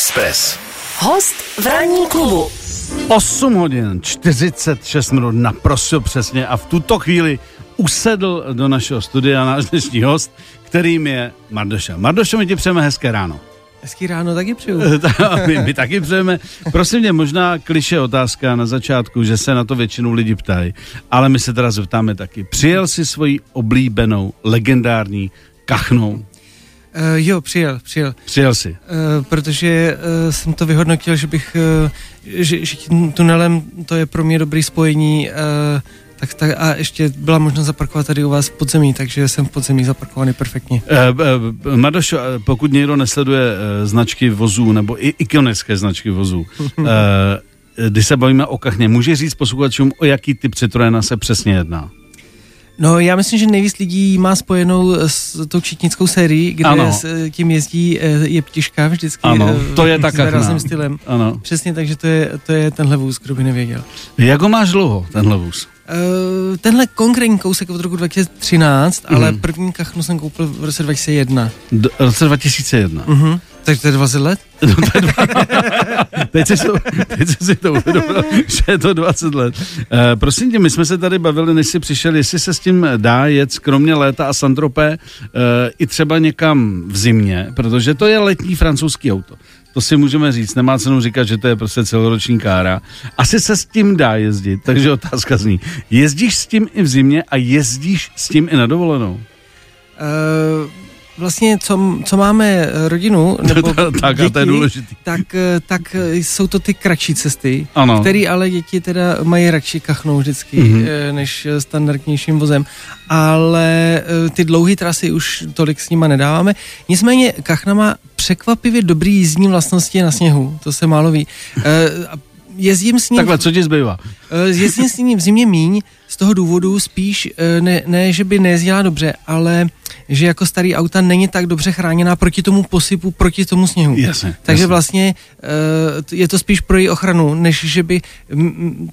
Express. Host v ranní klubu. 8 hodin 46 minut naprosto přesně a v tuto chvíli usedl do našeho studia náš dnešní host, kterým je Mardoša. Mardoša, my ti přejeme hezké ráno. Hezký ráno taky přeju. my, my taky přejeme. Prosím mě, možná kliše otázka na začátku, že se na to většinou lidi ptají, ale my se teda zeptáme taky. Přijel si svoji oblíbenou, legendární kachnou? Uh, jo, přijel, přijel. Přijel si. Uh, protože uh, jsem to vyhodnotil, že bych, uh, že, že tím tunelem to je pro mě dobrý spojení, uh, tak, tak a ještě byla možnost zaparkovat tady u vás v podzemí, takže jsem v podzemí zaparkovaný perfektně. Uh, uh, Madošo, pokud někdo nesleduje uh, značky vozů, nebo i ikonické značky vozů, uh, když se bavíme o kachně, může říct posluchačům, o jaký typ Citroena se přesně jedná? No, já myslím, že nejvíc lidí má spojenou s tou čítnickou sérií, kde Ano. s tím jezdí eh, je ptiška vždycky. Ano, eh, to je ta s stylem. Ano. Přesně, takže to je, to je tenhle vůz, kdo by nevěděl. Jak ho máš dlouho, tenhle vůz? Uh, tenhle konkrétní kousek od roku 2013, mm. ale Mhm. první kachnu jsem koupil v roce 2001. D- v roce 2001. Uh-huh. Takže to je 20 let? No, to je dva... teď, jsi to, teď jsi si to uvědomil, že je to 20 let. Uh, prosím tě, my jsme se tady bavili, než jsi přišel, jestli se s tím dá jet kromě léta a Santropé uh, i třeba někam v zimě, protože to je letní francouzský auto. To si můžeme říct, nemá cenu říkat, že to je prostě celoroční kára. Asi se s tím dá jezdit, takže otázka zní. Jezdíš s tím i v zimě a jezdíš s tím i na dovolenou? Uh, vlastně, co, co máme eh, rodinu, nebo tak, a to je důležitý. tak, eh, tak eh, jsou to ty kratší cesty, Ano. které ale děti teda mají radši kachnou vždycky, Mhm. mm-hmm. než standardnějším vozem. Ale ty dlouhé trasy už tolik s nima nedáváme. Nicméně kachna má překvapivě dobrý jízdní vlastnosti na sněhu, to se málo ví. Jezdím s ním Takhle, co ti zbývá? Jezdím s ním v zimě míň, z toho důvodu spíš ne, ne, že by nejezdila dobře, ale že jako starý auta není tak dobře chráněná proti tomu posypu, proti tomu sněhu. Jasně, Takže jasně. vlastně eh, je to spíš pro její ochranu, než že by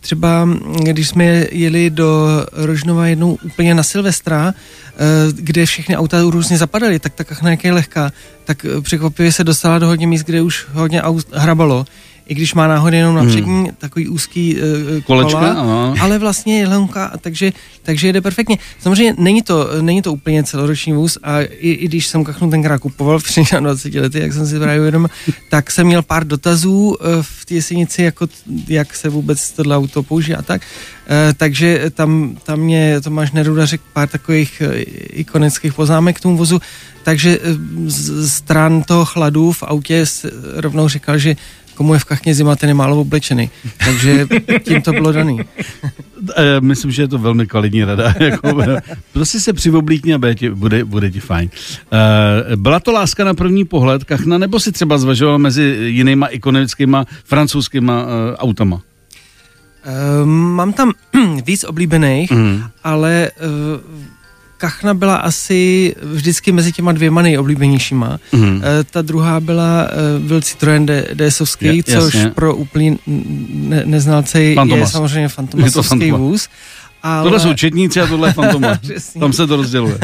třeba, když jsme jeli do Rožnova jednou úplně na Silvestra, eh, kde všechny auta různě zapadaly, tak ta kachna, jak je lehká, tak překvapivě se dostala do hodně míst, kde už hodně aut hrabalo. I když má náhodou jenom na Hmm. přední takový úzký uh, Kolečka, kola, ano. ale vlastně je lehonká, takže, takže jede perfektně. Samozřejmě není to, není to úplně celoroční vůz a i, i když jsem kachnu tenkrát kupoval před 20 lety, jak jsem si právě uvědomil, tak jsem měl pár dotazů eh, v té jesenici, jako jak se vůbec tohle auto použije a tak. Eh, takže tam, tam mě Tomáš Neruda řekl pár takových eh, ikonických poznámek k tomu vozu, takže eh, z stran toho chladu v autě rovnou říkal, že komu je v kachně zima, ten je málo oblečený. Takže tím to bylo daný. E, myslím, že je to velmi kvalitní rada. jako, prostě se přivoblíkni a bude ti, bude, bude ti fajn. E, byla to láska na první pohled, kachna, nebo si třeba zvažoval mezi jinýma ikonickýma francouzskýma e, autama? Mám tam víc oblíbených, Mm. ale Kachna byla asi vždycky mezi těma dvěma nejoblíbenějšíma. Mm. Ta druhá byla, byl Citroen D- DSovský, Je- což jasně. pro úplný ne- neznalce je Fantomas. samozřejmě Je fantomasovský Fantomas. vůz. Ale... Tohle jsou četníci a tohle je fantoma. Přesně. Tam se to rozděluje.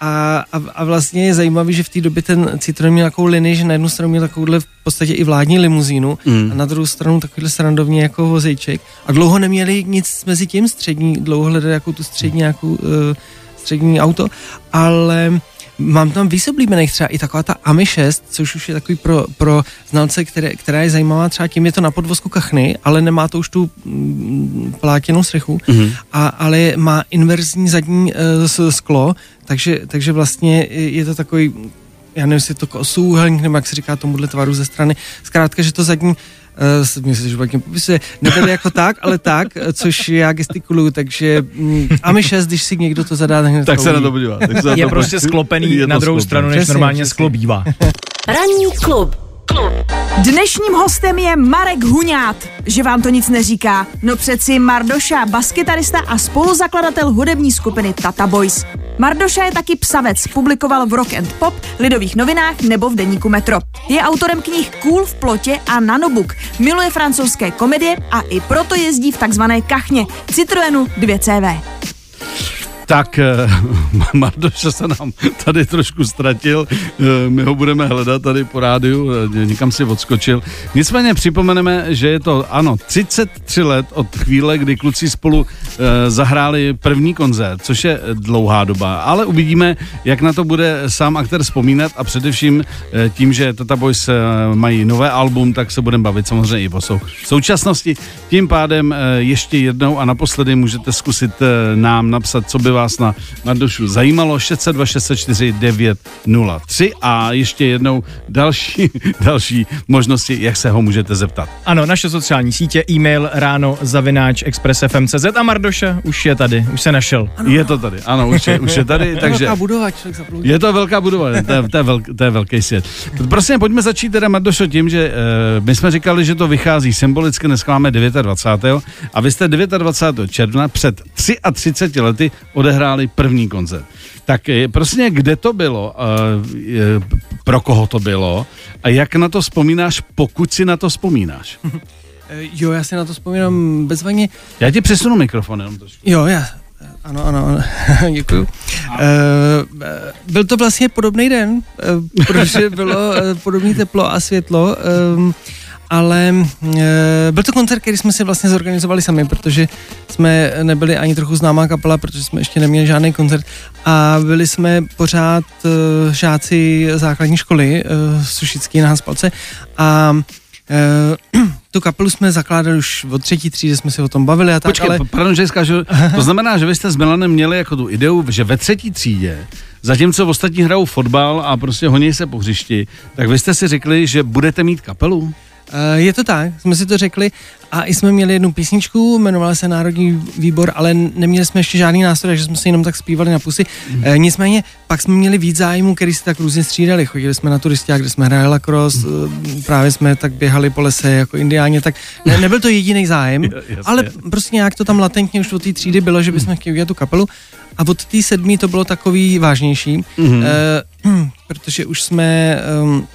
A, a, a vlastně je zajímavý, že v té době ten Citroen měl takovou linii, že na jednu stranu měl takovouhle v podstatě i vládní limuzínu Mm. a na druhou stranu takovýhle srandovní jako vozejček. A dlouho neměli nic mezi tím střední, dlouho hledali jako tu střední, jako, uh, střední auto, ale mám tam víc oblíbených třeba i taková ta AMI 6, což už je takový pro, pro znalce, které, která je zajímavá třeba tím, je to na podvozku kachny, ale nemá to už tu mm, plátěnou střechu, Mhm. a, ale má inverzní zadní uh, sklo, takže, takže vlastně je to takový, já nevím, jestli je to kosouhelník, nebo jak se říká tomuhle tvaru ze strany. Zkrátka, že to zadní Uh, myslím, že špatně popisuje, nebyl jako tak, ale tak, eh, což já gestikuluju, takže mm, AMI 6, když si někdo to zadá, tak, hned Tak se na to podívá. Tak se na Je to prostě podívá. sklopený Je na druhou sklopený. stranu, než Přesně, normálně přesně. sklo bývá. Ranní klub. Dnešním hostem je Marek Huňát. Že vám to nic neříká? No přeci Mardoša, baskytarista a spoluzakladatel hudební skupiny Tata Boys. Mardoša je taky psavec, publikoval v Rock and Pop, Lidových novinách nebo v deníku Metro. Je autorem knih Cool v plotě a Nanobook, miluje francouzské komedie a i proto jezdí v takzvané kachně Citroenu 2CV. Tak eh, Mardoša se nám tady trošku ztratil, eh, my ho budeme hledat tady po rádiu, eh, někam si odskočil. Nicméně připomeneme, že je to, ano, 33 let od chvíle, kdy kluci spolu zahráli první koncert, což je dlouhá doba, ale uvidíme, jak na to bude sám aktér vzpomínat a především tím, že Tata Boys mají nové album, tak se budeme bavit samozřejmě i o sou současnosti. Tím pádem ještě jednou a naposledy můžete zkusit nám napsat, co by vás na Mardošu zajímalo, 602 604 903 a ještě jednou další, další možnosti, jak se ho můžete zeptat. Ano, naše sociální sítě, e-mail ráno zavináč expressfm.cz a Mardoša už je tady, už se našel. Ano. Je to tady, ano, už je, už je tady, takže... Je to velká budova, Je to velká budova, to je, to je, velk, to je velký svět. Prosím, pojďme začít teda, Mardošo, tím, že uh, my jsme říkali, že to vychází symbolicky, dneska máme 29. a vy jste 29. června před 33 lety odehráli první koncert. Tak prostě kde to bylo, uh, pro koho to bylo a jak na to vzpomínáš, pokud si na to vzpomínáš? Jo, já si na to vzpomínám bezvaně. Já ti přesunu mikrofon jenom trošku. Jo, já, ano, ano, ano. děkuji. Uh, byl to vlastně podobný den, protože bylo podobné teplo a světlo. Uh, ale e, byl to koncert, který jsme si vlastně zorganizovali sami, protože jsme nebyli ani trochu známá kapela, protože jsme ještě neměli žádný koncert. A byli jsme pořád e, žáci základní školy, e, Sušický na Haspalce. A e, tu kapelu jsme zakládali už od třetí třídy, jsme si o tom bavili a tak, Počkej, ale... pardon, že zkážu, to znamená, že vy jste s Milanem měli jako tu ideu, že ve třetí třídě Zatímco ostatní hrajou fotbal a prostě honí se po hřišti, tak vy jste si řekli, že budete mít kapelu? Eh, je to tak, jsme si to řekli a i jsme měli jednu písničku, jmenovala se Národní výbor, ale neměli jsme ještě žádný nástroj, takže jsme si jenom tak zpívali na pusy. Mm. E, nicméně pak jsme měli víc zájmu, který se tak různě střídali. Chodili jsme na turisti, kde jsme hráli lacrosse, mm. právě jsme tak běhali po lese jako indiáni, tak ne, nebyl to jediný zájem, ale prostě nějak to tam latentně už od té třídy bylo, že bychom chtěli udělat tu kapelu. A od té sedmí to bylo takový vážnější, mm. e, protože už jsme... Um,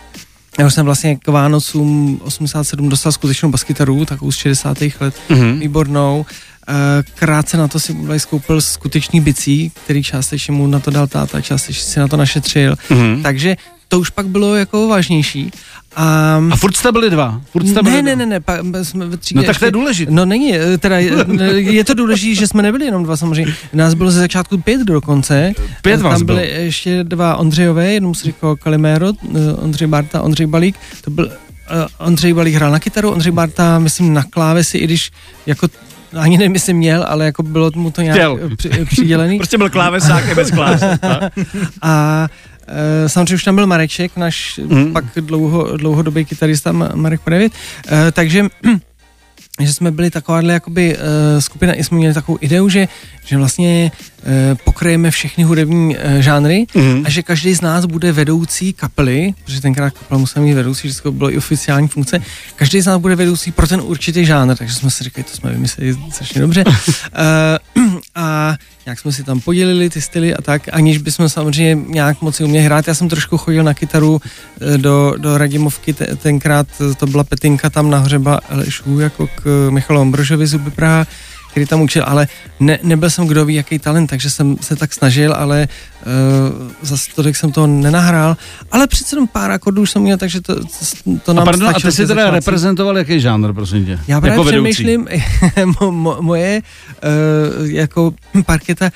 já už jsem vlastně k Vánocům 87 dostal skutečnou baskytaru, takovou z 60. let, mm-hmm. výbornou. Eh, krátce na to si Budaj skoupil skutečný bicí, který částečně mu na to dal táta, částečně si na to našetřil. Mm-hmm. Takže to už pak bylo jako vážnější. A, a furt jste byli dva? Furt jste byli ne, ne, ne, ne, pa, jsme ve třídě. No tak to je důležité. No není, eh, teda je to důležité, že jsme nebyli jenom dva samozřejmě. Nás bylo ze začátku pět dokonce. Pět Tam vás byly bylo. ještě dva Ondřejové, jednou se říkal Kalimero, eh, Ondřej Barta, Ondřej Balík. To byl uh, Ondřej Balík hrál na kytaru, Ondřej Barta, myslím, na klávesi, i když jako ani nevím, jestli měl, ale jako bylo mu to nějak při, přidělený. prostě byl klávesák bez klávesy. a Uh, samozřejmě už tam byl Mareček, náš mm. pak dlouho, dlouhodobý kytarista Marek Previt, uh, takže že jsme byli takováhle jakoby uh, skupina, i jsme měli takovou ideu, že, že vlastně uh, pokryjeme všechny hudební uh, žánry mm. a že každý z nás bude vedoucí kapely, protože tenkrát kapela musela mít vedoucí, že to bylo i oficiální funkce, každý z nás bude vedoucí pro ten určitý žánr, takže jsme si říkali, to jsme vymysleli strašně dobře. uh, a nějak jsme si tam podělili ty styly a tak, aniž bychom samozřejmě nějak moc uměli hrát. Já jsem trošku chodil na kytaru eh, do, do Radimovky, te, tenkrát to byla petinka tam na hřeba Lešu, jako k Michalu Ambrožovi z Praha, který tam učil, ale ne, nebyl jsem kdo ví, jaký talent, takže jsem se tak snažil, ale uh, zase tolik jsem to nenahrál, ale přece jenom pár akordů jsem měl, takže to, to nám a pardon, a ty jsi teda reprezentoval jaký žánr, prosím tě? Já právě jako přemýšlím, mo, mo, moje uh, jako parketa.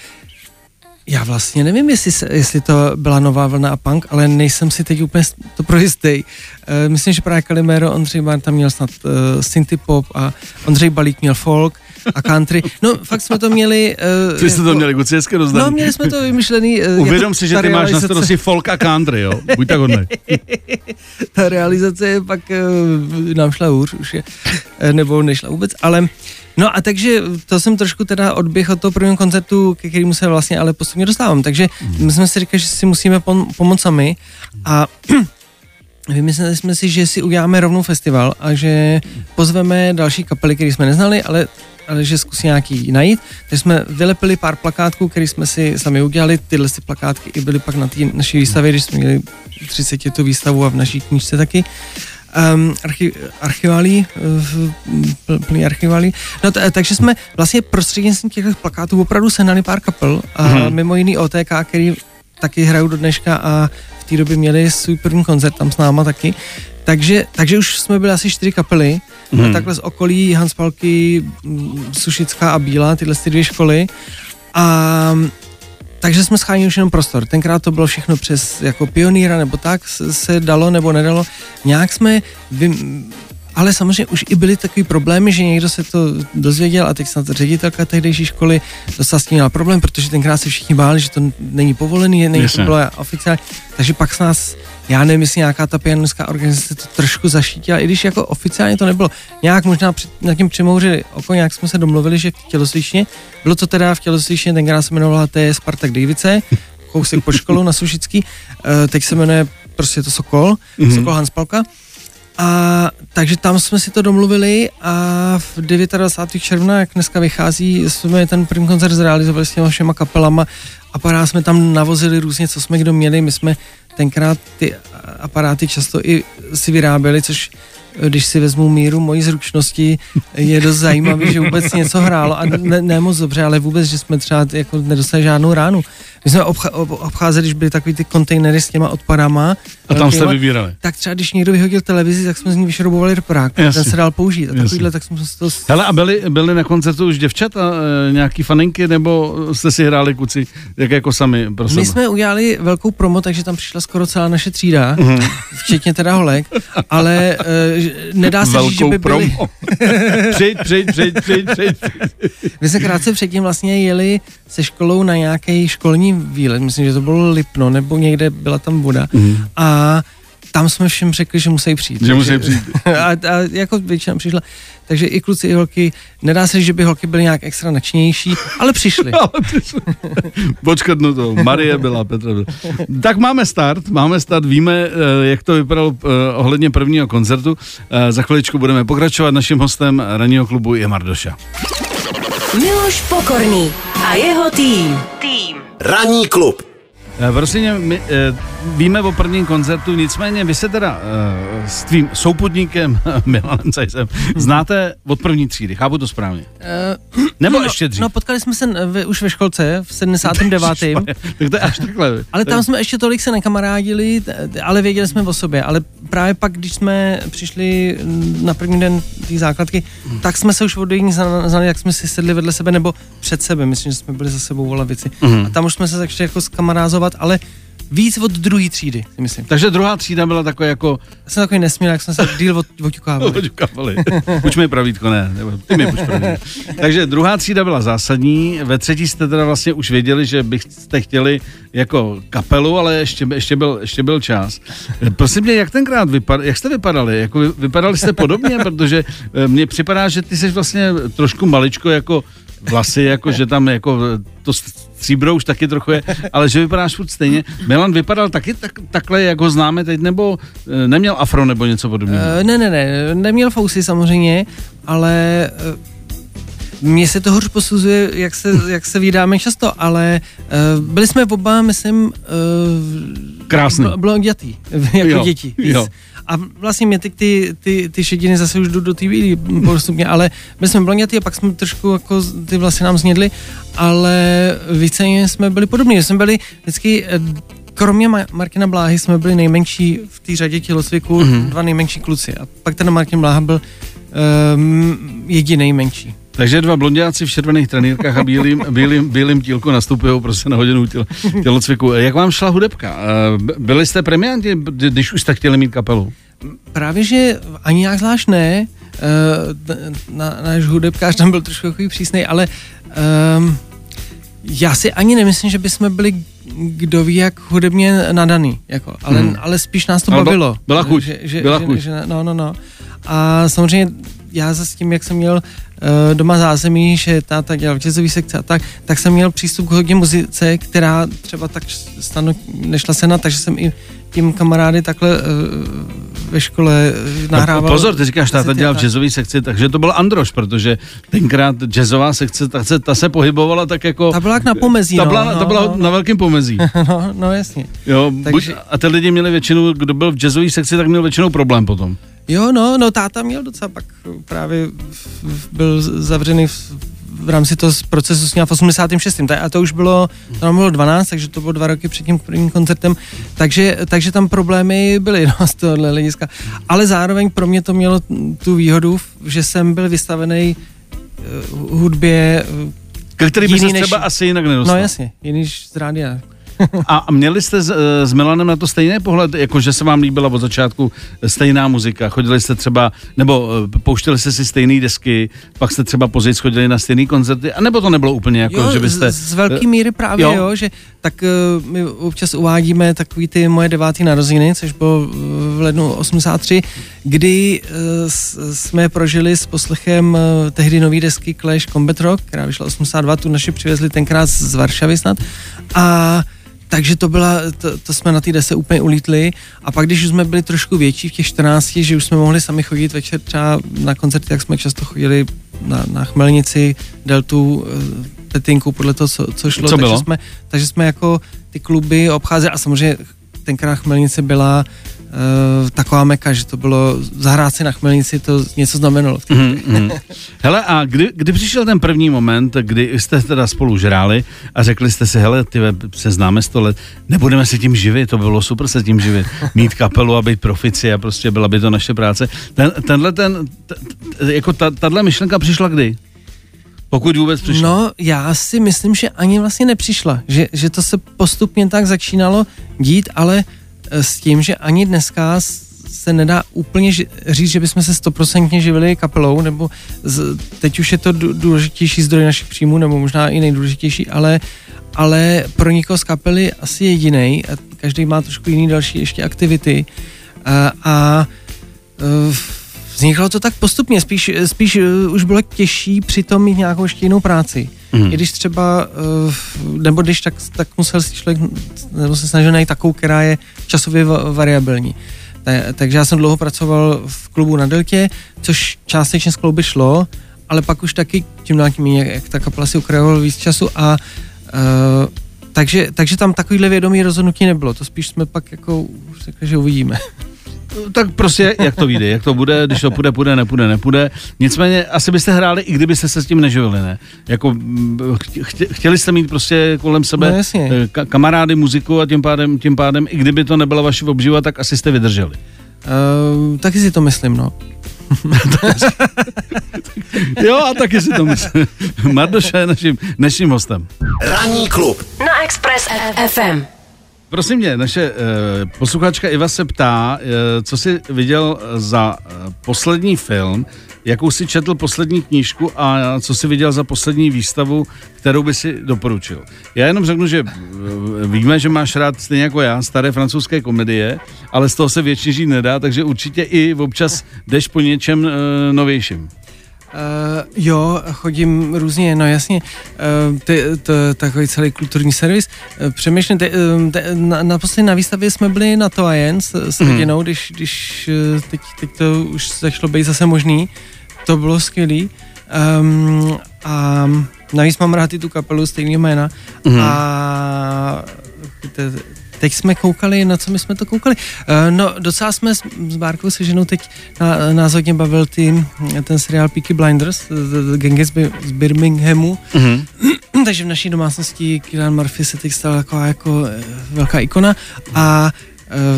Já vlastně nevím, jestli, se, jestli to byla nová vlna a punk, ale nejsem si teď úplně to pro jistý. Uh, myslím, že právě Kalimero, Ondřej Barta měl snad uh, synthie pop a Ondřej Balík měl folk a country. No, fakt jsme to měli... Uh, Ty jste to měli kluci hezky rozdaný. No, měli jsme to vymyšlený. Uh, Uvědom jako si, že ty máš na starosti folk a country, jo? Buď tak hodnej. ta realizace pak uh, nám šla hůř už je, nebo nešla vůbec, ale No a takže to jsem trošku teda odběh od toho prvního koncertu, ke kterému se vlastně ale postupně dostávám. Takže my jsme si říkali, že si musíme pom- pomoct sami a Vymysleli jsme si, že si uděláme rovnou festival a že pozveme další kapely, které jsme neznali, ale že zkusí nějaký najít. Takže jsme vylepili pár plakátků, které jsme si sami udělali. Tyhle si plakátky i byly pak na té naší výstavě, když jsme měli 30 tu výstavu a v naší knižce taky. um, archi, archivalí, uh, plný archivalí. No t- takže jsme vlastně prostřednictvím těch plakátů opravdu sehnali pár kapel, a Mhm. mimo jiný OTK, který taky hrajou do dneška a v té době měli svůj první koncert tam s náma taky. Takže, takže už jsme byli asi čtyři kapely, Hmm. takhle z okolí Hanspalky, mm, Sušická a Bílá, tyhle ty dvě školy. A takže jsme schánili už jenom prostor. Tenkrát to bylo všechno přes jako pionýra nebo tak se dalo nebo nedalo. Nějak jsme vy, ale samozřejmě už i byly takový problémy, že někdo se to dozvěděl a teď snad ředitelka tehdejší školy dostala s tím měla problém, protože tenkrát se všichni báli, že to není povolený, není Jasně. to bylo oficiálně. Takže pak s nás, já nevím, jestli nějaká ta pianistická organizace to trošku zaštítila, i když jako oficiálně to nebylo. Nějak možná před, nad tím přimouřili oko, nějak jsme se domluvili, že v tělocvičně, bylo to teda v tělocvičně, tenkrát se jmenovala T. Spartak Davice, kousek po školu na Sušický, eh, teď se jmenuje prostě to Sokol, Mhm. mm-hmm. Sokol Hanspalka. A takže tam jsme si to domluvili a v 29. června, jak dneska vychází, jsme ten první koncert zrealizovali s těma všema kapelama. Aparát jsme tam navozili různě, co jsme kdo měli. My jsme tenkrát ty aparáty často i si vyráběli, což když si vezmu míru mojí zručnosti, je dost zajímavý, že vůbec něco hrálo a ne, ne moc dobře, ale vůbec, že jsme třeba jako nedostali žádnou ránu. My jsme obcha, ob, obcházeli, když byly takový ty kontejnery s těma odpadama. A tam jste vybírali. tak třeba když někdo vyhodil televizi, tak jsme z ní vyšrobovali reprák, ten se dal použít. A takovýhle, tak jsme se to... Hele, a byli, byli na koncertu už děvčata, e, nějaký faninky, nebo jste si hráli kuci, jak jako sami pro sebe? My jsme udělali velkou promo, takže tam přišla skoro celá naše třída, Mhm. včetně teda holek, ale uh, nedá se Velkou říct, že by byli... promo. přijď, přijď, přijď, přijď, přijď. My jsme krátce předtím vlastně jeli se školou na nějaký školní výlet, myslím, že to bylo Lipno, nebo někde byla tam voda. Mhm. A tam jsme všem řekli, že musí přijít. Že musí přijít. a, a jako většina přišla. Takže i kluci, i holky, nedá se říct, že by holky byly nějak extra nadšenější, ale přišli. Ale přišli. Počkatnu to. Marie byla, Petra byla. Tak máme start, máme start, víme, eh, jak to vypadalo eh, ohledně prvního koncertu. Eh, Za chviličku budeme pokračovat. Naším hostem ranního klubu je Mardoša. Miloš Pokorný a jeho tým. Tým. Ranní klub. Eh, Prostě my eh, víme o prvním koncertu, nicméně vy se teda eh, s tvým souputníkem Milanem Cajsem znáte od první třídy, chápu to správně? Eh, Nebo no, ještě dřív? No, potkali jsme se v, už ve školce v 79. tak to je až takhle. Ale tam jsme ještě tolik se nekamarádili, ale věděli jsme o sobě. Ale právě pak, když jsme přišli mm, na první den té základky, tak jsme se už od jiných zna- znali, jak jsme si sedli vedle sebe nebo před sebe. Myslím, že jsme byli za sebou v lavici. Mhm. A tam už jsme se začali jako skamarázovat, ale víc od druhé třídy, si myslím. Takže druhá třída byla taková jako Jsem takový nesměl, jak jsme se díl od, odťukávali. Oťukávali. Buď mi pravítko, ne, nebo ty mi buď pravítko. Takže druhá třída byla zásadní, ve třetí jste teda vlastně už věděli, že byste chtěli jako kapelu, ale ještě, ještě, byl, ještě byl čas. Prosím mě, jak tenkrát vypad, jak jste vypadali? Jako vy- vypadali jste podobně, protože eh, mně připadá, že ty jsi vlastně trošku maličko jako vlasy, jako že tam jako to stříbro už taky trochu je, ale že vypadáš furt stejně. Milan vypadal taky tak, takhle, jak ho známe teď, nebo eh, neměl afro nebo něco podobného? Uh, ne, ne, ne, neměl fousy samozřejmě, ale uh, mně se to hůř posuzuje, jak se, jak se vydáme často, ale uh, byli jsme oba, myslím, uh, Krásný. bl- blondětý, jako Jo, děti. jo. A vlastně mě teď ty, ty, ty šediny zase už jdu do té bílý postupně, ale byli jsme blondětý a pak jsme trošku jako ty vlasy nám znědly, ale víceméně jsme byli podobní. Jsme byli vždycky eh, Kromě Ma- Martina Bláhy jsme byli nejmenší v té řadě tělocviku, Mhm. mm-hmm. dva nejmenší kluci. A pak ten Martin Bláha byl um, jediný menší. Takže dva blondiáci v červených trenýrkách a bílým, bílým, bílým tílku nastupují prostě na hodinu těl, tělocviku. Jak vám šla hudebka? Eh, Byli jste premianti, když už jste chtěli mít kapelu? Právě, že ani nějak zvlášť ne, uh, na, náš hudebkář tam byl trošku takový přísnej, ale um, já si ani nemyslím, že bychom byli kdo ví, jak hudebně nadaný, jako, ale, Hmm. ale spíš nás to Ale bavilo. byla chuť, Že, že, byla že, chuť. Že, no, no, no. A samozřejmě já za s tím, jak jsem měl uh, doma zázemí, že táta dělal jazzový sekce a tak, tak jsem měl přístup k hodně muzice, která třeba tak snadno nešla se na, takže jsem i předtím kamarády takhle eh, ve škole eh, nahrával. No, pozor, ty říkáš, táta dělal tak. jazzový sekci, takže to byl Androš, protože tenkrát jazzová sekce, ta se, ta se pohybovala tak jako... Ta byla jak na pomezí, Ta no, byla, no, ta byla no, na velkém pomezí. No, no jasně. Jo, Takže- buď, a ty lidi měli většinou, kdo byl v jazzové sekci, tak měl většinou problém potom. Jo, no, no táta měl docela pak právě v- v- byl zavřený v, v rámci toho procesu s ním v 86. Ta- A to už bylo, to bylo 12, takže to bylo dva roky před tím prvním koncertem, takže, takže tam problémy byly no, z tohohle hlediska. Ale zároveň pro mě to mělo tu výhodu, že jsem byl vystavený eh, hudbě eh, Ke který by se než- třeba asi jinak nedostal. No jasně, jiný než z rádia. A měli jste s, eh, s Milanem na to stejný pohled, jako že se vám líbila od začátku stejná muzika? Chodili jste třeba, nebo eh, pouštěli jste si stejné desky, pak jste třeba později chodili na stejné koncerty, a nebo to nebylo úplně jako, jo, že byste... z, z velké míry právě, jo. jo, že tak uh, my občas uvádíme takový ty moje devátý narozeniny, což bylo eh, v lednu 83, kdy uh, jsme prožili s poslechem uh, tehdy nový desky Clash Combat Rock, která vyšla 82, tu naši přivezli tenkrát z Varšavy snad a takže to byla, to, to jsme na té dese úplně ulítli a pak, když už jsme byli trošku větší v těch 14, že už jsme mohli sami chodit večer třeba na koncerty, tak jsme často chodili na, na Chmelnici, Deltu, eh, Petinku, podle toho, co, co šlo. Co takže, bylo? Jsme, takže jsme jako ty kluby obcházeli a samozřejmě tenkrát Chmelnice byla uh, taková meka, že to bylo zahrát si na Chmelnici, to něco znamenalo. Mm, mm. Hele, a kdy, kdy přišel ten první moment, kdy jste teda spolu žráli a řekli jste si, hele, ty se známe sto let, nebudeme se tím živit, to by bylo super se tím živit, mít kapelu a být profici a prostě byla by to naše práce. Ten, tenhle ten, t, t, jako ta, tahle myšlenka přišla kdy? Pokud vůbec přišla. No, já si myslím, že ani vlastně nepřišla, že, že to se postupně tak začínalo dít, ale eh, s tím, že ani dneska se nedá úplně říct, že bychom se stoprocentně živili kapelou, nebo z, teď už je to dů- důležitější zdroj našich příjmů, nebo možná i nejdůležitější, ale, ale pro někoho z kapely asi jediný každý má trošku jiný další ještě aktivity a, a eh, Vzniklo to tak postupně, spíš, spíš uh, už bylo těžší přitom mít nějakou ještě jinou práci. Mm. I když třeba, uh, nebo když tak, tak musel si člověk, nebo se snažil najít takovou, která je časově va- variabilní. Ta, takže já jsem dlouho pracoval v klubu na Deltě, což částečně z klouby šlo, ale pak už taky tím dál tím, jak, ta kapela si ukrajovala víc času a uh, takže, takže tam takovýhle vědomý rozhodnutí nebylo. To spíš jsme pak jako řekli, že uvidíme. Tak prostě, jak to vyjde, jak to bude, když to půjde, půjde, nepůjde, nepůjde. Nicméně, asi byste hráli, i kdybyste se s tím neživili, ne? Jako, mm, chtě- chtěli jste mít prostě kolem sebe No, jasně. eh, ka- kamarády, muziku a tím pádem, tím pádem, i kdyby to nebyla vaše obživa, tak asi jste vydrželi. Uh, taky si to myslím, no. Jo, a taky si to myslím. Mardoša je naším dnešním hostem. Ranní klub na Express FM. Prosím mě, naše eh, posluchačka Iva se ptá, eh, co jsi viděl za eh, poslední film, jakou si četl poslední knížku a co jsi viděl za poslední výstavu, kterou by si doporučil. Já jenom řeknu, že eh, víme, že máš rád stejně jako já staré francouzské komedie, ale z toho se většině žít nedá, takže určitě i občas jdeš po něčem eh, novějším. Uh, jo, chodím různě, no jasně, uh, ty, to, takový celý kulturní servis. Uh, přemýšlím, te, te, na, naposledy na výstavě jsme byli na to a jen s, s Mhm. rodinou, když, když teď, teď to už začalo být zase možný. To bylo skvělý. Um, a navíc mám rád i tu kapelu stejného jména. Mhm. A te, teď jsme koukali, na co my jsme to koukali. Uh, no, docela jsme s, s Bárkou se ženou teď na, nás hodně bavil ty, ten seriál Peaky Blinders, Genghis z Birminghamu, Mhm. takže v naší domácnosti Kylian Murphy se teď stal taková jako eh, velká ikona a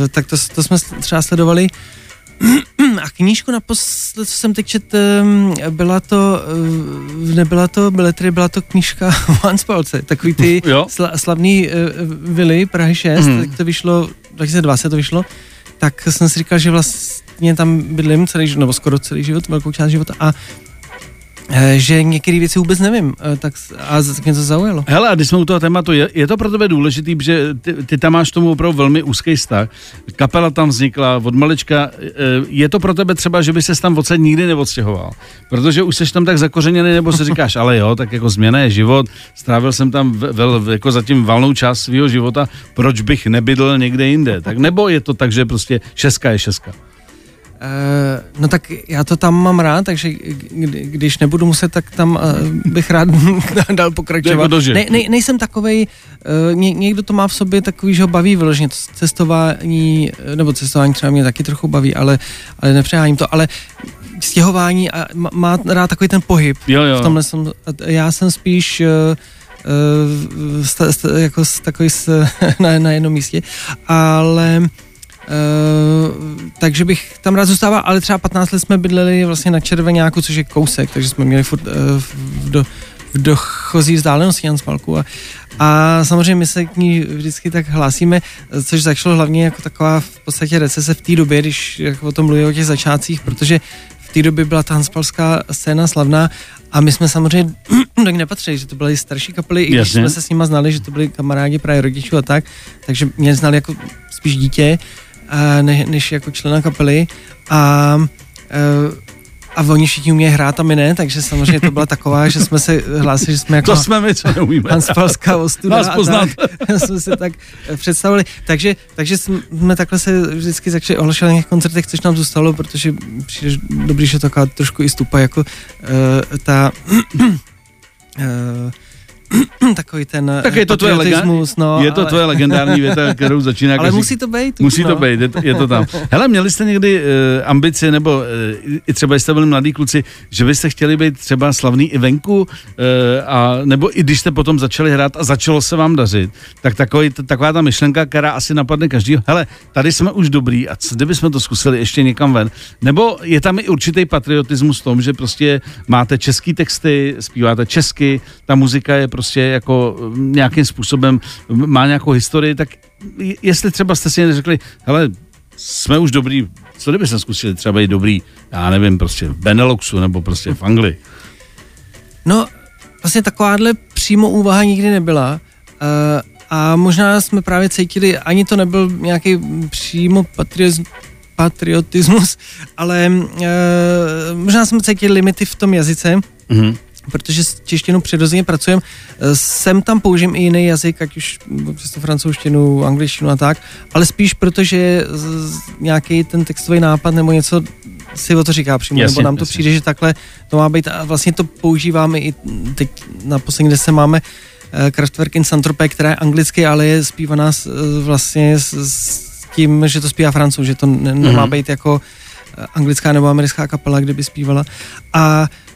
eh, tak to, to jsme třeba sledovali. A knížku naposled, co jsem teď čet, byla to, eh, nebyla to beletry, byla to knížka One Spalce, takový ty sla, slavný uh, vily Prahy 6, Mhm. mm. tak to vyšlo, 2002 se to vyšlo, tak jsem si říkal, že vlastně tam bydlím celý život, nebo skoro celý život, velkou část života a Eh, že některé věci vůbec nevím, eh, tak a tak mě to zaujalo. Hele, a když jsme u toho tématu, je, je to pro tebe důležitý, že ty, ty tam máš tomu opravdu velmi úzký vztah. Kapela tam vznikla od malička. Eh, je to pro tebe třeba, že by se tam odsaď nikdy neodstěhoval? Protože už jsi tam tak zakořeněný, nebo si říkáš, ale jo, tak jako změna je život, strávil jsem tam vel, jako zatím valnou část svého života, proč bych nebydl někde jinde? Tak nebo je to tak, že prostě šeska je šeska? Uh, no tak já to tam mám rád, takže kdy, když nebudu muset, tak tam uh, bych rád dal pokračovat. Jako ne, ne, nejsem takovej, uh, ně, někdo to má v sobě takový, že ho baví vyloženě, to cestování, nebo cestování třeba mě taky trochu baví, ale, ale nepřeháním to, ale stěhování a má, rád takový ten pohyb. Jo, jo. V tomhle jsem, já jsem spíš uh, uh, sta, sta, jako takový s, na, na jednom místě, ale Uh, takže bych tam rád zůstával, ale třeba 15 let jsme bydleli vlastně na Červenáku, což je kousek, takže jsme měli furt uh, v, do, v dochozí vzdálenosti Jansmalku a, a samozřejmě my se k ní vždycky tak hlásíme, což začalo hlavně jako taková v podstatě recese v té době, když jako o tom mluví o těch začátcích, protože v té době byla ta hanspalská scéna slavná a my jsme samozřejmě ní nepatřili, že to byly starší kapely, i když jsme se s nima znali, že to byli kamarádi právě rodičů a tak, takže mě znali jako spíš dítě ne, než jako člena kapely a e, a oni všichni umějí hrát a my ne, takže samozřejmě to byla taková, že jsme se hlásili, že jsme jako... To jsme my, co neumíme. Hanspalská ostuda. Nás poznat. Tak, jsme se tak představili. Takže, takže jsme takhle se vždycky začali ohlašovat na těch koncertech, což nám zůstalo, protože přijde dobrý, že to taková trošku i stupa jako uh, ta... uh, takový ten tak je to tvoje, no, je to ale... tvoje legendární věta, kterou začíná Ale musí to být. Musí no. to být, je to, je to tam. Hele, měli jste někdy uh, ambici, nebo uh, i třeba jste byli mladí kluci, že byste chtěli být třeba slavný i venku, uh, a, nebo i když jste potom začali hrát a začalo se vám dařit, tak takový, taková ta myšlenka, která asi napadne každý. hele, tady jsme už dobrý a co, kdyby jsme to zkusili ještě někam ven. Nebo je tam i určitý patriotismus v tom, že prostě máte český texty, zpíváte česky, ta muzika je prostě jako mm, nějakým způsobem má nějakou historii, tak jestli třeba jste si řekli, hele, jsme už dobrý, co kdyby se zkusili třeba být dobrý, já nevím, prostě v Beneluxu nebo prostě v Anglii? No, vlastně takováhle přímo úvaha nikdy nebyla. Uh, a možná jsme právě cítili, ani to nebyl nějaký přímo patriotismus, patriotismus, ale uh, možná jsme cítili limity v tom jazyce. Mm-hmm protože s češtinou přirozeně pracujeme. Sem tam použijem i jiný jazyk, ať už přes to francouzštinu, angličtinu a tak, ale spíš protože nějaký ten textový nápad nebo něco si o to říká přímo, jasně, nebo nám to jasně. přijde, že takhle to má být a vlastně to používáme i teď na poslední desce máme eh, Kraftwerk in Saint-Tropez, která je anglicky, ale je zpívaná vlastně s, s tím, že to zpívá francouz, že to ne, nemá mm-hmm. být jako eh, anglická nebo americká kapela, kdyby zpívala. A uh, Eh, eh,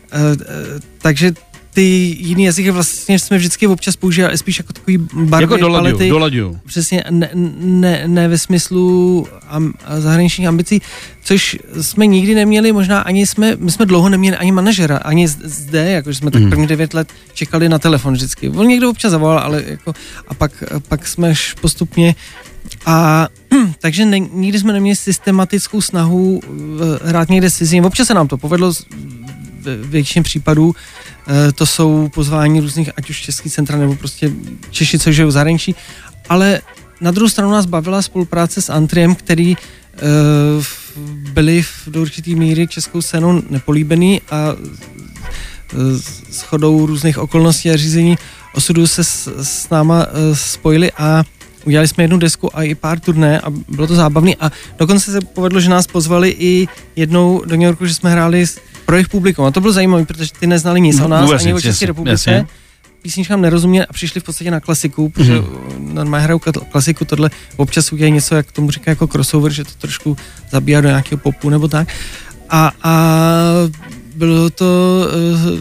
takže ty jiný jazyky vlastně jsme vždycky občas používali spíš jako takový barvy, jako dolaďu, palety. Dolaďu. Přesně, ne, ne, ne ve smyslu am, zahraničních ambicí, což jsme nikdy neměli, možná ani jsme, my jsme dlouho neměli ani manažera, ani zde, jakože jsme tak mm. první devět let čekali na telefon vždycky. On někdo občas zavolal, ale jako, a pak, pak jsme postupně a takže ne, nikdy jsme neměli systematickou snahu uh, hrát někde cizím. Občas se nám to povedlo, většině případů eh, to jsou pozvání různých, ať už český centra nebo prostě Češi, co žijou v zahraničí, ale na druhou stranu nás bavila spolupráce s Antriem, který uh, byli v, do určitý míry českou scénou nepolíbený a uh, s chodou různých okolností a řízení osudu se s, s náma spojili a udělali jsme jednu desku a i pár turné a bylo to zábavné a dokonce se povedlo, že nás pozvali i jednou do New Yorku, že jsme hráli pro jejich publikum. A to bylo zajímavé, protože ty neznali nic o nás, Vůbec ani o České republice. Písničkám nerozuměli a přišli v podstatě na klasiku, protože mm-hmm. normálně hrajou klasiku, tohle občas udělají něco, jak tomu říká jako crossover, že to trošku zabíjá do nějakého popu nebo tak. A, a bylo to,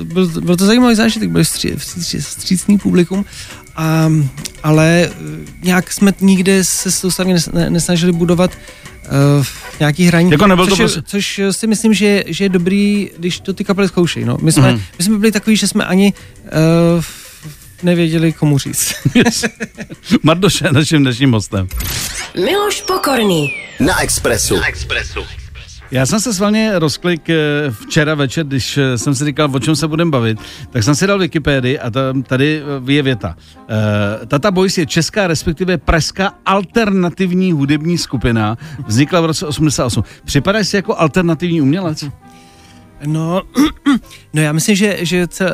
eh, byl, byl to zajímavý zážitek, byl stří, střícný publikum, a, ale eh, nějak jsme nikde se soustavně nesnažili budovat uh, nějaký hraní. Jako nebyl což, to prostě... což si myslím, že, že je dobrý, když to ty kapely zkoušejí. No. My, jsme, mm. my jsme byli takový, že jsme ani uh, nevěděli, komu říct. yes. Mardoš je naším dnešním hostem. Miloš Pokorný. Na Expressu. Na Expressu. Já jsem se svalně rozklik eh, včera večer, když eh, jsem si říkal, o čem se budeme bavit, tak jsem si dal Wikipedii a tam, tady eh, je věta. Tata Boys je česká, respektive pražská alternativní hudební skupina. Vznikla v roce 88. Připadáš si jako alternativní umělec? No, no já myslím, že, že cel,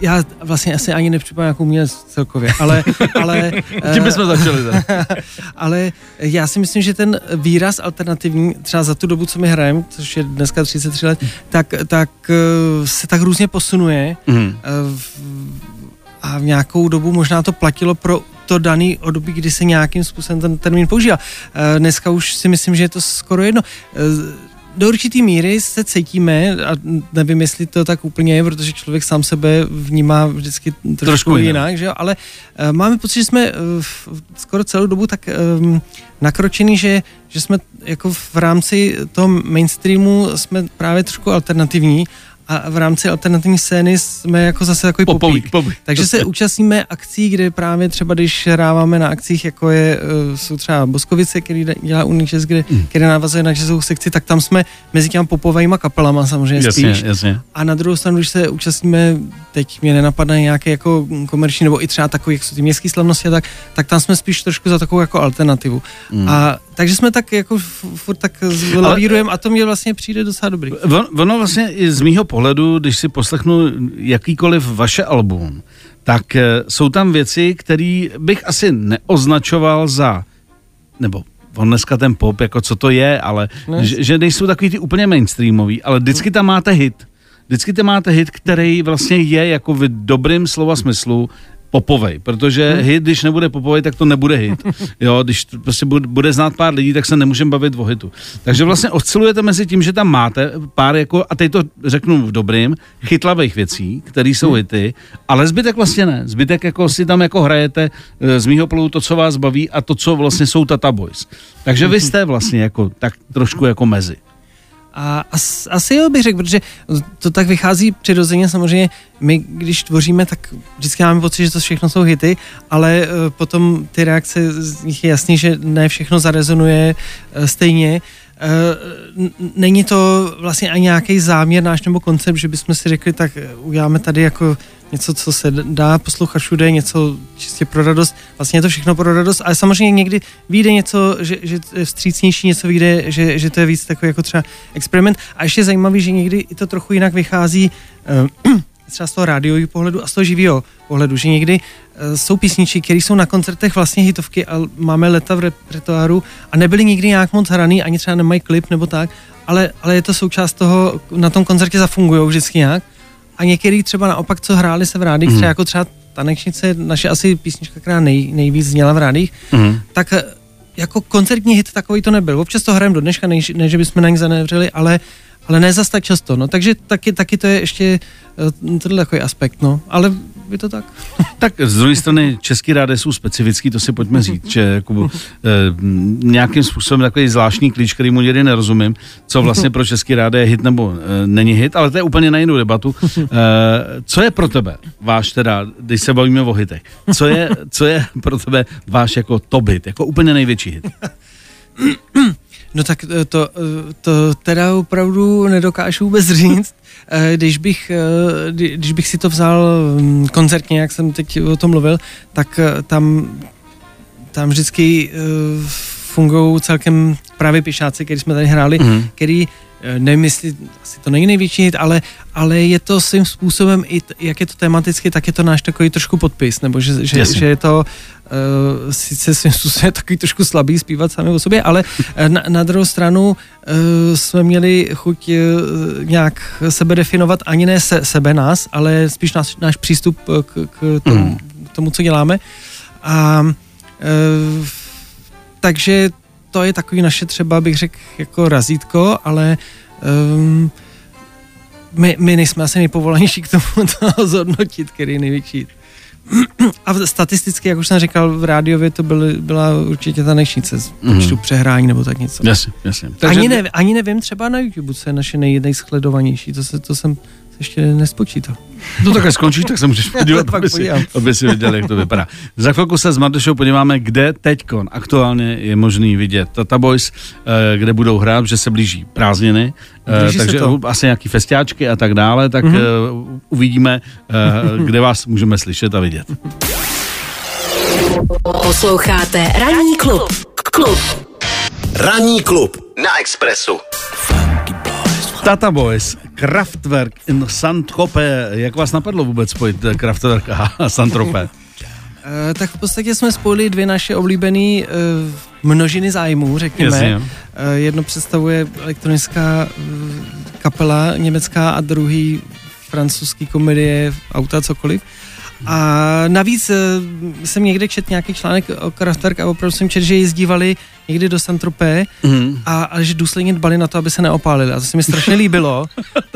já vlastně asi ani nepřipadám jako umělec celkově, ale... ale Tím bychom začali. ale já si myslím, že ten výraz alternativní, třeba za tu dobu, co my hrajeme, což je dneska 33 let, tak, tak eh, se tak různě posunuje mm. a v nějakou dobu možná to platilo pro to daný období, kdy se nějakým způsobem ten termín používá. Eh, dneska už si myslím, že je to skoro jedno do určitý míry se cítíme, a nevím, jestli to tak úplně je, protože člověk sám sebe vnímá vždycky trošku, trošku jinak, že jo? ale uh, máme pocit, že jsme uh, skoro celou dobu tak um, nakročený, že, že jsme jako v rámci toho mainstreamu jsme právě trošku alternativní a v rámci alternativní scény jsme jako zase takový popík. popík. Takže se účastníme akcí, kde právě třeba, když hráváme na akcích, jako je, eh, jsou třeba Boskovice, který dělá Uničes, kde, mm. kde navazuje na jazzovou sekci, tak tam jsme mezi těmi popovými kapelama samozřejmě jasně, spíš. Jasně. A na druhou stranu, když se účastníme, teď mě nenapadá nějaké jako komerční, nebo i třeba takový, jak jsou ty městské slavnosti a tak, tak tam jsme spíš trošku za takovou jako alternativu. Mm. A takže jsme tak jako furt tak lavírujeme a to mě vlastně přijde docela dobrý. On, ono vlastně i z mýho pohledu, když si poslechnu jakýkoliv vaše album, tak eh, jsou tam věci, které bych asi neoznačoval za, nebo on dneska ten pop, jako co to je, ale ne. že, že nejsou takový ty úplně mainstreamový, ale vždycky tam máte hit. Vždycky tam máte hit, který vlastně je jako v dobrým slova smyslu popovej, protože hmm. hit, když nebude popovej, tak to nebude hit. Jo, když prostě bude znát pár lidí, tak se nemůžeme bavit o hitu. Takže vlastně oscilujete mezi tím, že tam máte pár jako, a teď to řeknu v dobrým, chytlavých věcí, které jsou hmm. hity, ale zbytek vlastně ne. Zbytek jako si tam jako hrajete eh, z mýho polu to, co vás baví a to, co vlastně jsou Tata Boys. Takže vy jste vlastně jako tak trošku jako mezi. A as, asi jo bych řekl, protože to tak vychází přirozeně, samozřejmě my, když tvoříme, tak vždycky máme pocit, že to všechno jsou hity, ale uh, potom ty reakce z nich je jasný, že ne všechno zarezonuje uh, stejně. Uh, není to vlastně ani nějaký záměr náš nebo koncept, že bychom si řekli, tak uděláme tady jako něco, co se dá poslouchat všude, něco čistě pro radost. Vlastně je to všechno pro radost, ale samozřejmě někdy vyjde něco, že, že je vstřícnější, něco vyjde, že, že to je víc takový jako třeba experiment. A ještě zajímavý, že někdy i to trochu jinak vychází uh, třeba z toho rádiového pohledu a z toho živého pohledu, že někdy uh, jsou písničky, které jsou na koncertech vlastně hitovky a máme leta v repertoáru a nebyly nikdy nějak moc hraný, ani třeba nemají klip nebo tak, ale, ale je to součást toho, na tom koncertě zafungují vždycky nějak a některý třeba naopak, co hráli se v rádích, mm. třeba jako třeba Tanečnice, naše asi písnička, která nej, nejvíc zněla v rádích, mm. tak eh, jako koncertní hit takový to nebyl. Občas to hrajeme do dneška, ne, ne že bychom na ní zanevřeli, ale ale ne zas tak často, no, takže taky, taky to je ještě uh, tenhle takový aspekt, no, ale je to tak. tak z druhé strany český rády jsou specifický, to si pojďme říct, že jako, e, nějakým způsobem takový zvláštní klíč, který mu někdy nerozumím, co vlastně pro český rády je hit nebo e, není hit, ale to je úplně na jinou debatu. E, co je pro tebe váš teda, když se bavíme o hitech, co je, co je pro tebe váš jako top hit, jako úplně největší hit? No tak to, to, to teda opravdu nedokážu vůbec říct. Eh, když bych, eh, když bych si to vzal mm, koncertně, jak jsem teď o tom mluvil, tak eh, tam, tam vždycky fungují celkem právě pěšáci, který jsme tady hráli, mm. který nevím, jestli asi to není největší hit, ale, ale je to svým způsobem, i t, jak je to tematicky, tak je to náš takový trošku podpis, nebo že, že, že je to uh, sice svým způsobem takový trošku slabý zpívat sami o sobě, ale na, na druhou stranu uh, jsme měli chuť uh, nějak sebe definovat, ani ne se, sebe nás, ale spíš náš, náš přístup k, k tomu, mm. tomu, co děláme. A uh, takže to je takový naše třeba, bych řekl, jako razítko, ale um, my, my nejsme asi nejpovolanější k tomu to zhodnotit, který je největší. A statisticky, jak už jsem říkal, v rádiově to byly, byla určitě ta nejšíce z mhm. počtu mm. přehrání nebo tak něco. Jasně, jasně. Takže... Ani, ne, ani nevím třeba na YouTube, co je naše nej, to, se, to jsem ještě nespočítá. No tak až skončíš, tak se můžeš podívat, Pak aby si, podívám. aby si viděl, jak to vypadá. Za chvilku se s Mardošou podíváme, kde teďkon aktuálně je možný vidět Tata Boys, eh, kde budou hrát, že se blíží prázdniny, eh, Blíží takže to. asi nějaký festiáčky a tak dále, tak mm-hmm. uvidíme, eh, kde vás můžeme slyšet a vidět. Posloucháte Ranní klub. Klub. Ranní klub na Expressu. Tata Boys, Kraftwerk in Saint-Tropez. Jak vás napadlo vůbec spojit eh, Kraftwerk a Saint-Tropez? Eh, tak v podstatě jsme spojili dvě naše oblíbené uh, množiny zájmů, řekněme. Jasně. Uh, jedno představuje elektronická uh, kapela německá a druhý francouzský komedie, auta, cokoliv. A navíc uh, jsem někde čet nějaký článek o Kraftwerk a opravdu jsem čet, že jezdívali někdy do Saint-Tropez Mhm. a, a že důsledně dbali na to, aby se neopálili. A to se mi strašně líbilo.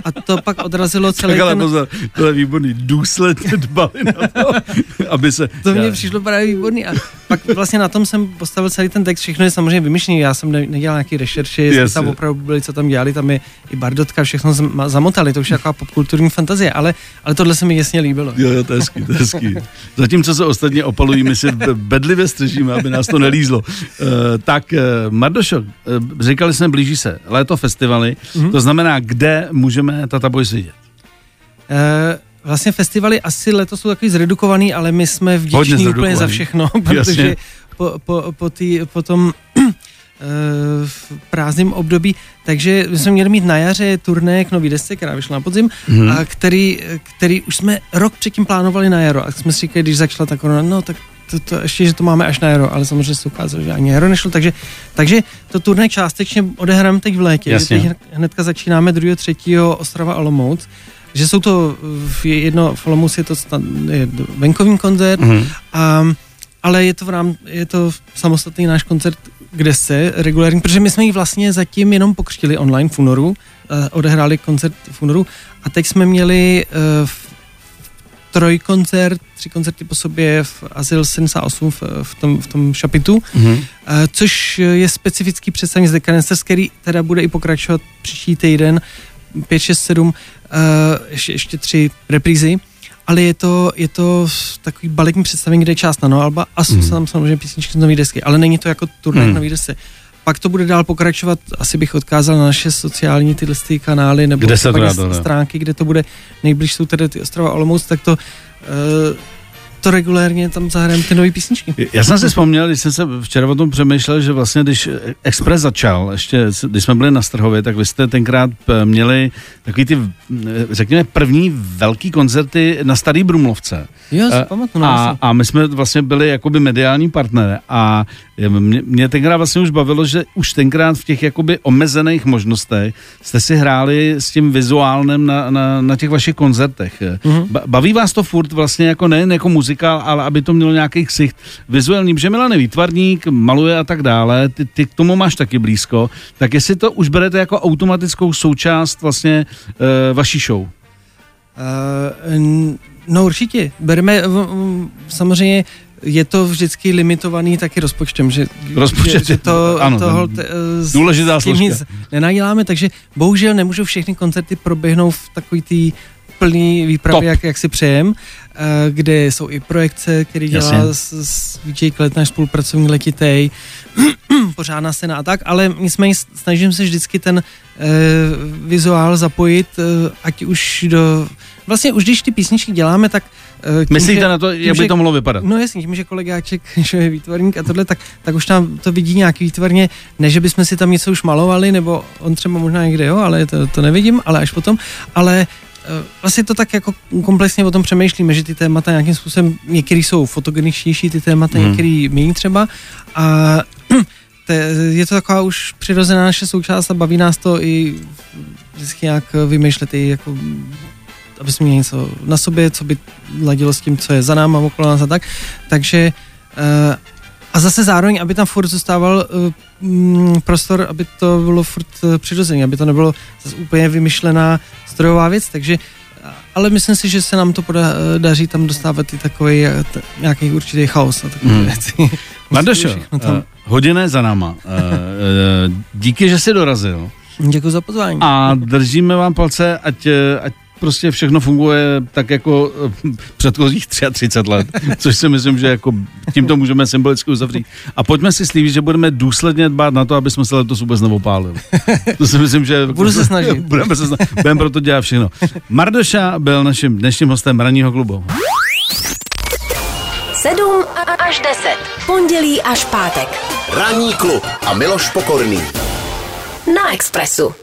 A to pak odrazilo celý Tak ale ten... pozor, to je výborný. Důsledně dbali na to, aby se... To mě přišlo právě výborný. A pak vlastně na tom jsem postavil celý ten text, všechno je samozřejmě vymyšlený. Já jsem ne, nedělal nějaký rešerši, jestli Jasně. tam opravdu byli, co tam dělali, tam je i Bardotka, všechno zam- zamotali, to už je taková popkulturní fantazie, ale, ale tohle se mi jasně líbilo. Jo, jo, to je hezký, to je hezký. Zatímco se ostatně opalují, my si be- bedlivě střežíme, aby nás to nelízlo. Uh, tak, uh, Mardošo, uh, říkali jsme, blíží se léto festivaly, Mhm. mm-hmm. to znamená, kde můžeme Tata Boys vidět? Eh, Vlastně festivaly asi letos jsou takový zredukovaný, ale my jsme vděční úplně za všechno, Jasně. protože po, po, po, tý, po tom eh, v prázdném období, takže my jsme měli mít na jaře turné k nový desce, která vyšla na podzim, hmm. a který, který už jsme rok předtím plánovali na jaro a jsme si říkali, když začala ta korona, no tak to, to ještě, že to máme až na jaro, ale samozřejmě se ukázalo, že ani jaro nešlo, takže, takže to turné částečně odehrám teď v létě. Jasně. Teď hnedka začínáme 2. 3. Ostrava Olomouc, že jsou to v jedno, v Olomouci je to je venkovní koncert, Mhm. a, ale je to, v rám, je to samostatný náš koncert, kde se regulární, protože my jsme ji vlastně zatím jenom pokřtili online v únoru, uh, odehráli koncert v únoru a teď jsme měli uh, trojkoncert, tři koncerty po sobě v Azyl 78 v, v, tom, v tom šapitu, Mhm. uh, což je specifický představení z Decadence, který teda bude i pokračovat příští týden, 5, 6, 7, uh, ještě, ještě tři reprízy, ale je to, je to takový baletní představení, kde je část na no alba a jsou Mhm. tam samozřejmě písničky z nový desky, ale není to jako turné Mhm. mm. nový desce. Pak to bude dál pokračovat, asi bych odkázal na naše sociální tyhle ty kanály nebo Kde se to stránky, kde to bude nejblíž jsou tedy ty Ostrava Olomouc, tak to uh, to regulérně tam zahrajeme ty nové písničky. Já jsem si vzpomněl, když jsem se včera o tom přemýšlel, že vlastně, když Express začal, ještě když jsme byli na Strhově, tak vy jste tenkrát eh, měli takový ty, eh, řekněme, první velký koncerty na Starý Brumlovce. Jo, si Eh, pamatuju. A, a my jsme vlastně byli jakoby mediální partner a mě, mě tenkrát vlastně už bavilo, že už tenkrát v těch jakoby omezených možnostech jste si hráli s tím vizuálnem na, na, na těch vašich koncertech. Mhm. Ba- Baví vás to furt vlastně jako nejen jako muzikál, ale aby to mělo nějaký ksicht. Vizuální, že Milan je výtvarník, maluje a tak dále, ty, ty k tomu máš taky blízko, tak jestli to už berete jako automatickou součást vlastně uh, vaší show. Uh, no určitě, bereme, samozřejmě je to vždycky limitovaný taky rozpočtem, že, Rozpočet že, že to, ano, to holt, s- důležitá s tím nic nenaděláme, takže bohužel nemůžou všechny koncerty proběhnout v takový tý plný výpravě, Top. jak, jak si přejem, kde jsou i projekce, který dělá Jasně. s, s VJ Klet, náš spolupracovník letitej, pořádná scéna a tak, ale nicméně snažím se vždycky ten eh, vizuál zapojit, eh, ať už do... Vlastně už když ty písničky děláme, tak... eh, tím, Myslíte že- na to, tím, jak by to mohlo vypadat? No jasně, tím, že kolegáček, že je výtvarník a tohle, tak, tak už tam to vidí nějaký výtvarně, ne, že bychom si tam něco už malovali, nebo on třeba možná někde, jo, ale to, to nevidím, ale až potom, ale eh, vlastně to tak jako komplexně o tom přemýšlíme, že ty témata nějakým způsobem, některý jsou fotogeničtější, ty témata, Hmm. některý méně třeba a te, je to taková už přirozená naše součást a baví nás to i vždycky nějak vymýšlet i jako aby jsme měli něco na sobě, co by ladilo s tím, co je za náma, okolo nás a tak. Takže uh, a zase zároveň, aby tam furt zůstával uh, mm, prostor, aby to bylo furt uh, přirozené, aby to nebylo zase úplně vymyšlená strojová věc, takže ale myslím si, že se nám to poda, daří tam dostávat i takový eh, t- nějaký určitý chaos a takové Hmm. věci. Tam. uh, hodina je za náma. Uh, uh, díky, že jsi dorazil. Děkuji za pozvání. A držíme vám palce, ať, ať prostě všechno funguje tak jako eh, předchozích 33 let, což si myslím, že jako tímto můžeme symbolicky uzavřít. A pojďme si slíbit, že budeme důsledně dbát na to, aby jsme se letos vůbec neopálili. To si myslím, že... Budu se snažit. Budeme se snažit. Budeme pro to dělat všechno. Mardoša byl naším dnešním hostem ranního klubu. 7 až 10. Pondělí až pátek. Ranní klub a Miloš Pokorný. Na Expressu.